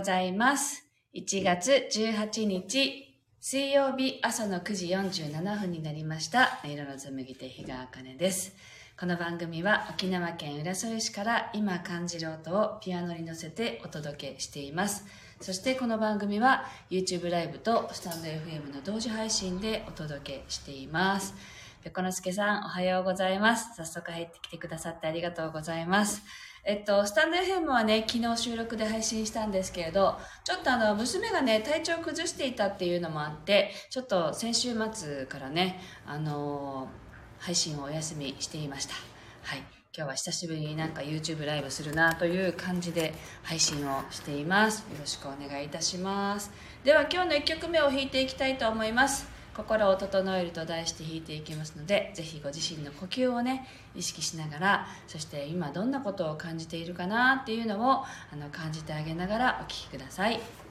ございます。1月18日、水曜日朝の9時47分になりました。色の紡ぎ手日川茜です。この番組は沖縄県浦添市から今感じる音をピアノに乗せてお届けしています。そしてこの番組は YouTube ライブとスタンド FM の同時配信でお届けしています。ペコのすけさん、おはようございます。早速入ってきてくださってありがとうございます。えっと、スタンド FM はね、昨日収録で配信したんですけれど、ちょっとあの、娘がね、体調を崩していたっていうのもあって、ちょっと先週末からね、あのー配信をお休みしていました。はい。今日は久しぶりになんか YouTube ライブするなという感じで配信をしています。よろしくお願いいたします。では今日の1曲目を弾いていきたいと思います。心を整えると題して弾いていきますので、ぜひご自身の呼吸をね、意識しながら、そして今どんなことを感じているかなっていうのをあの感じてあげながらお聴きください。はい。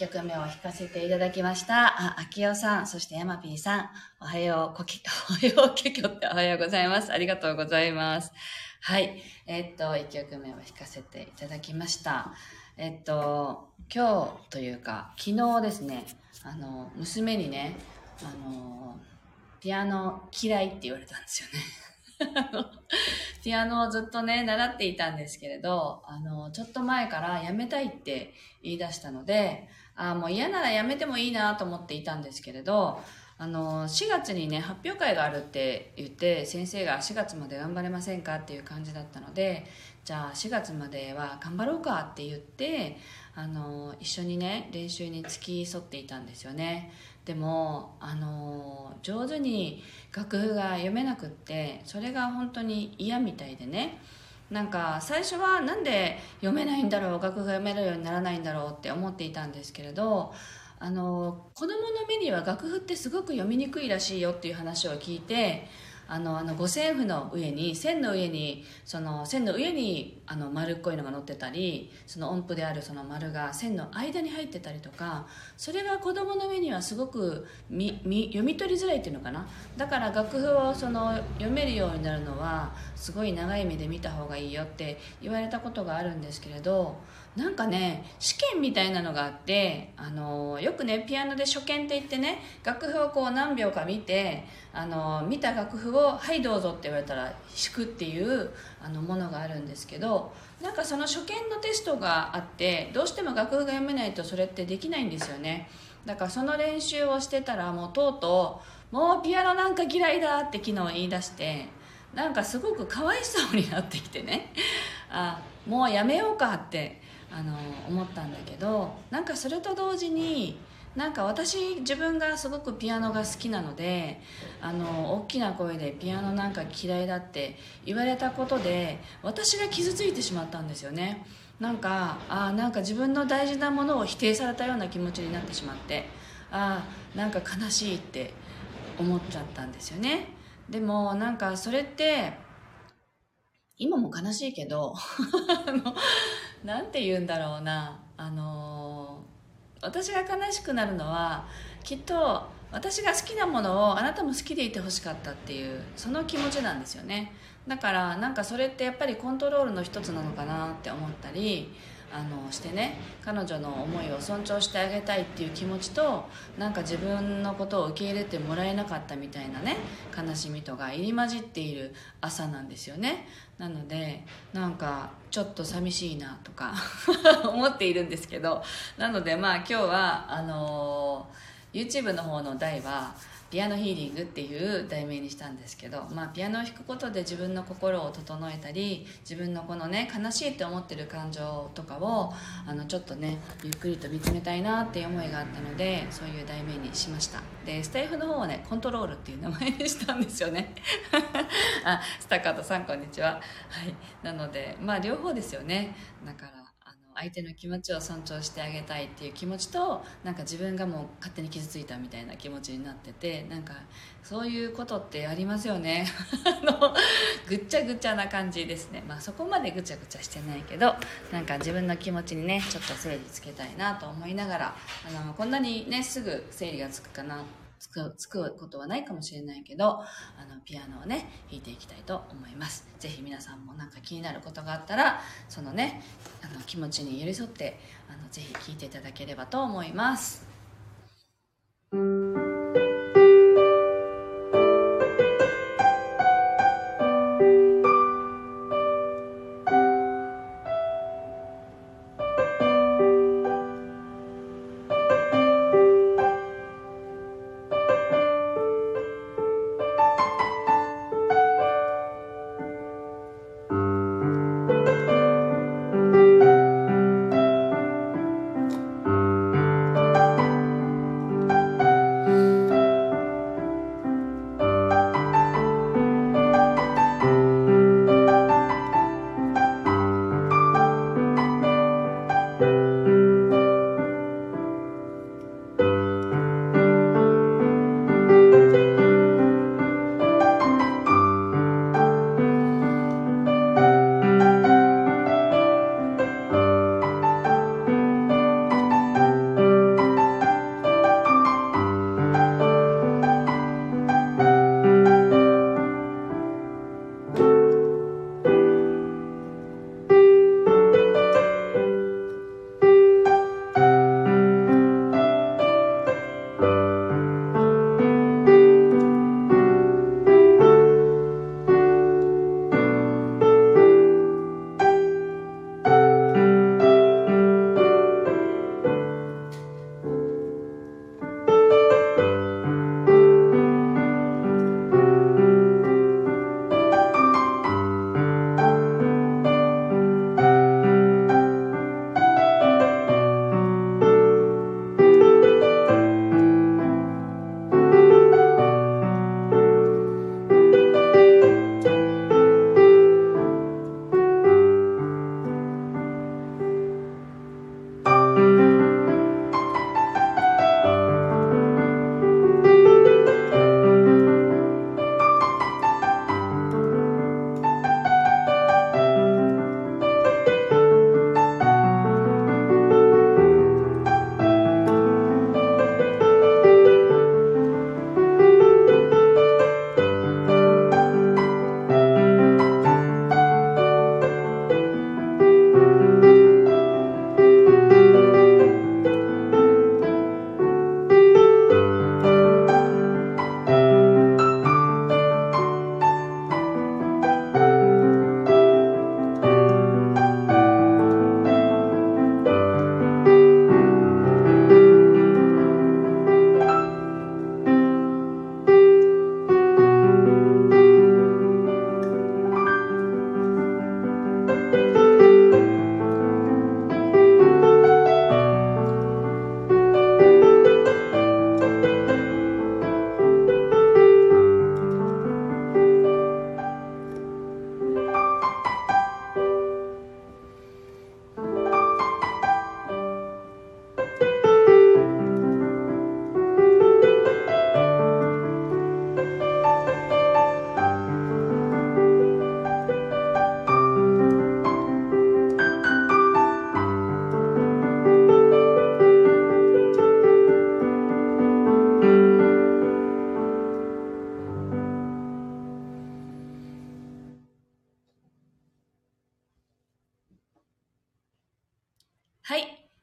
曲目を弾かせていただきました。あ、秋代さん、そして山 P さん、おはよう、こき、おはよう、けきょっておはようございます。ありがとうございます。はい。えー、っと、1曲目を弾かせていただきました。えー、っと、今日というか、昨日ですね、あの、娘にね、あの、ピアノ嫌いって言われたんですよね。ピアノをずっとね、習っていたんですけれど、あの、ちょっと前からやめたいって言い出したので、あもう嫌ならやめてもいいなと思っていたんですけれど、あの、4月にね、発表会があるって言って、先生が4月まで頑張れませんかっていう感じだったので、じゃあ4月までは頑張ろうかって言って、あの、一緒にね、練習に付き添っていたんですよね。でも、あの、上手に楽譜が読めなくってそれが本当に嫌みたいでねなんか最初はなんで読めないんだろう楽譜が読めるようにならないんだろうって思っていたんですけれどあの子供の目には楽譜ってすごく読みにくいらしいよっていう話を聞いてあのあの五線譜の上に線の上にその線の上にあの丸っこいのが乗ってたりその音符であるその丸が線の間に入ってたりとかそれが子供の目にはすごくみみ読み取りづらいっていうのかな？だから楽譜をその読めるようになるのはすごい長い目で見た方がいいよって言われたことがあるんですけれどなんかね試験みたいなのがあってあのよくねピアノで初見って言ってね楽譜をこう何秒か見てあの見た楽譜を「はいどうぞ」って言われたら弾くっていうあのものがあるんですけどなんかその初見のテストがあってどうしても楽譜が読めないとそれってできないんですよね。だからその練習をしてたらもうとうとう「もうピアノなんか嫌いだ」って昨日言い出してなんかすごくかわいそうになってきてね。あもうやめようかってあの思ったんだけどなんかそれと同時になんか私自分がすごくピアノが好きなのであの大きな声でピアノなんか嫌いだって言われたことで私が傷ついてしまったんですよね。なんかあなんか自分の大事なものを否定されたような気持ちになってしまってあなんか悲しいって思っちゃったんですよね。でもなんかそれって今も悲しいけど 何て言うんだろうな。あの私が悲しくなるのはきっと私が好きなものをあなたも好きでいてほしかったっていうその気持ちなんですよね。だからなんかそれってやっぱりコントロールの一つなのかなって思ったりあのしてね彼女の思いを尊重してあげたいっていう気持ちとなんか自分のことを受け入れてもらえなかったみたいなね悲しみとか入り混じっている朝なんですよね。なのでなんかちょっと寂しいなとか 思っているんですけどなのでまあ今日はあのー、YouTube の方の台はピアノヒーリングっていう題名にしたんですけど、まあ、ピアノを弾くことで自分の心を整えたり自分のこのね悲しいって思ってる感情とかをあのちょっとねゆっくりと見つめたいなっていう思いがあったのでそういう題名にしました。でスタイフの方はねコントロールっていう名前にしたんですよね。あスタッカートさんこんにちは。はい。なのでまあ両方ですよね。だから相手の気持ちを尊重してあげたいっていう気持ちとなんか自分がもう勝手に傷ついたみたいな気持ちになっててなんかそういうことってありますよね。のぐっちゃぐちゃな感じですね。まあそこまでぐちゃぐちゃしてないけどなんか自分の気持ちにねちょっと整理つけたいなと思いながらあのこんなにねすぐ整理がつくかなってつくつくことはないかもしれないけどあのピアノをね弾いていきたいと思います。是非皆さんもなんか気になることがあったらそのねあの気持ちに寄り添ってあのぜひ聴いていただければと思います。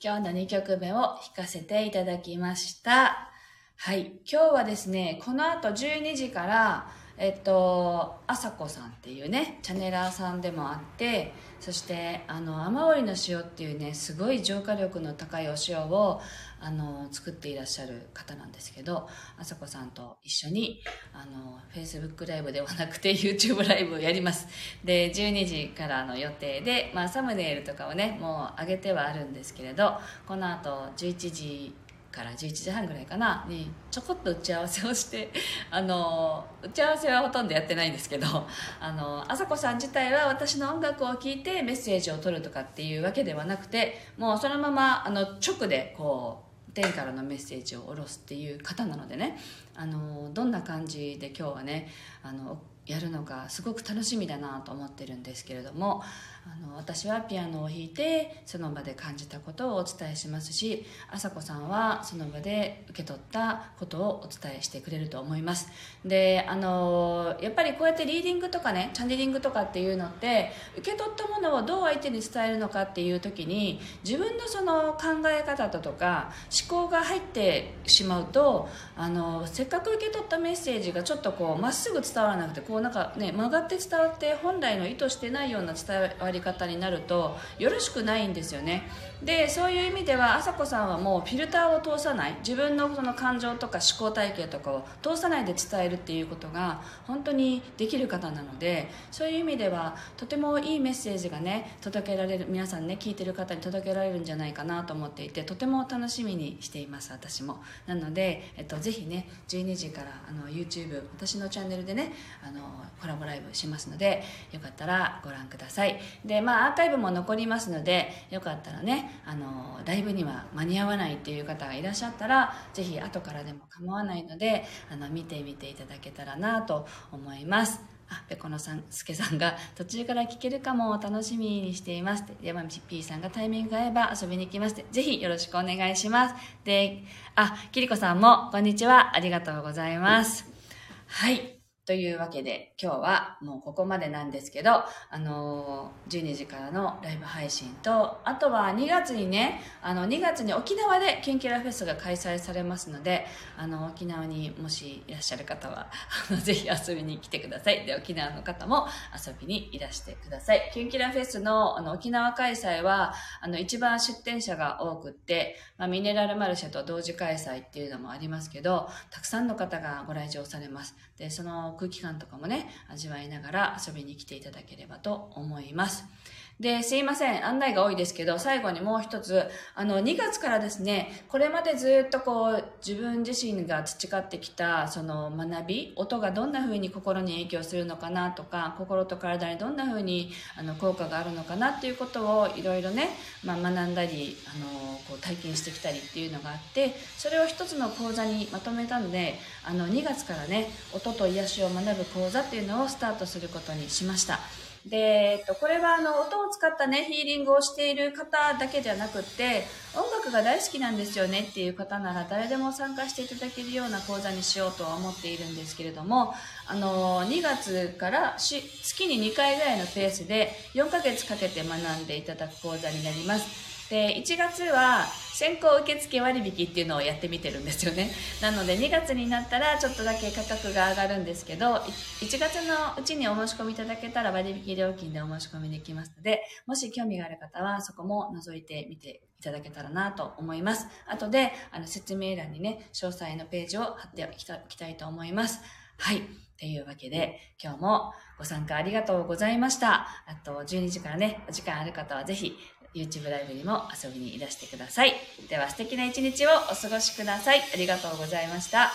今日の2曲目を弾かせていただきました。はい。今日はですね、この後12時から、えっと、あさこさんっていうね、チャネラーさんでもあって、そして、あの、雨漏りの塩っていうね、すごい浄化力の高いお塩を、あの、作っていらっしゃる方なんですけど、あさこさんと一緒に、あの、Facebook ライブではなくて YouTube ライブをやります。で、12時からの予定で、まあ、サムネイルとかをね、もう上げてはあるんですけれど、この後11時から11時半ぐらいかな。にちょこっと打ち合わせをして あの打ち合わせはほとんどやってないんですけど あの朝子さん自体は私の音楽を聴いてメッセージを取るとかっていうわけではなくてもうそのままあの直でこう天からのメッセージを下ろすっていう方なのでね。あのどんな感じで今日はねあのやるのがすごく楽しみだなと思ってるんですけれどもあの私はピアノを弾いてその場で感じたことをお伝えしますし朝子さんはその場で受け取ったことをお伝えしてくれると思います。であのやっぱりこうやってリーディングとかねチャネリングとかっていうのって受け取ったものをどう相手に伝えるのかっていう時に自分のその考え方だとか思考が入ってしまうとあのせっかく受け取ったメッセージがちょっとこうまっすぐ伝わらなくてこうなんかね曲がって伝わって本来の意図してないような伝わりり方になるとよろしくないんですよね。でそういう意味ではあささんはもうフィルターを通さない。自分のその感情とか思考体系とかを通さないで伝えるっていうことが本当にできる方なのでそういう意味ではとてもいいメッセージがね届けられる皆さんね聞いてる方に届けられるんじゃないかなと思っていてとても楽しみにしています私も。なので、えっと、ぜひね12時からあの YouTube 私のチャンネルでねあのコラボライブしますのでよかったらご覧ください。でまあアーカイブも残りますのでよかったらねあのライブには間に合わないっていう方がいらっしゃったらぜひ後からでも構わないのであの見てみていただけたらなと思いますあ、ペコのさん、すけさんが途中から聞けるかも楽しみにしています。山道 P さんがタイミングが合えば遊びに行きます。ぜひよろしくお願いします。で、あ、キリコさんもこんにちは。ありがとうございます。はい。というわけで、今日はもうここまでなんですけど、あのー、12時からのライブ配信と、あとは2月にね、あの、2月に沖縄でキュンキュラフェスが開催されますので、あの、沖縄にもしいらっしゃる方は、あの、ぜひ遊びに来てください。で、沖縄の方も遊びにいらしてください。キュンキュラフェスの、あの、沖縄開催は、あの、一番出店者が多くって、まあ、ミネラルマルシェと同時開催っていうのもありますけど、たくさんの方がご来場されます。で、その空気感とかもね、味わいながら遊びに来ていただければと思います。で、すいません。案内が多いですけど、最後にもう一つ、あの、2月からですね、これまでずっとこう、自分自身が培ってきた、その学び、音がどんな風に心に影響するのかなとか、心と体にどんな風に、あの、効果があるのかなっていうことをいろいろね、まあ、学んだり、あの、こう、体験してきたりっていうのがあって、それを一つの講座にまとめたので、あの、2月からね、音と癒しを学ぶ講座っていうのをスタートすることにしました。で、えっと、これはあの音を使ったねヒーリングをしている方だけじゃなくって音楽が大好きなんですよねっていう方なら誰でも参加していただけるような講座にしようとは思っているんですけれどもあの2月から月に2回ぐらいのペースで4ヶ月かけて学んでいただく講座になります。で1月は先行受付割引っていうのをやってみてるんですよね。なので2月になったらちょっとだけ価格が上がるんですけど1月のうちにお申し込みいただけたら割引料金でお申し込みできますのでもし興味がある方はそこも覗いてみていただけたらなと思います。後であの説明欄にね詳細のページを貼っておきたいと思います。はい。というわけで、今日もご参加ありがとうございました。あと、12時からね、お時間ある方はぜひ YouTube ライブにも遊びにいらしてください。では素敵な一日をお過ごしください。ありがとうございました。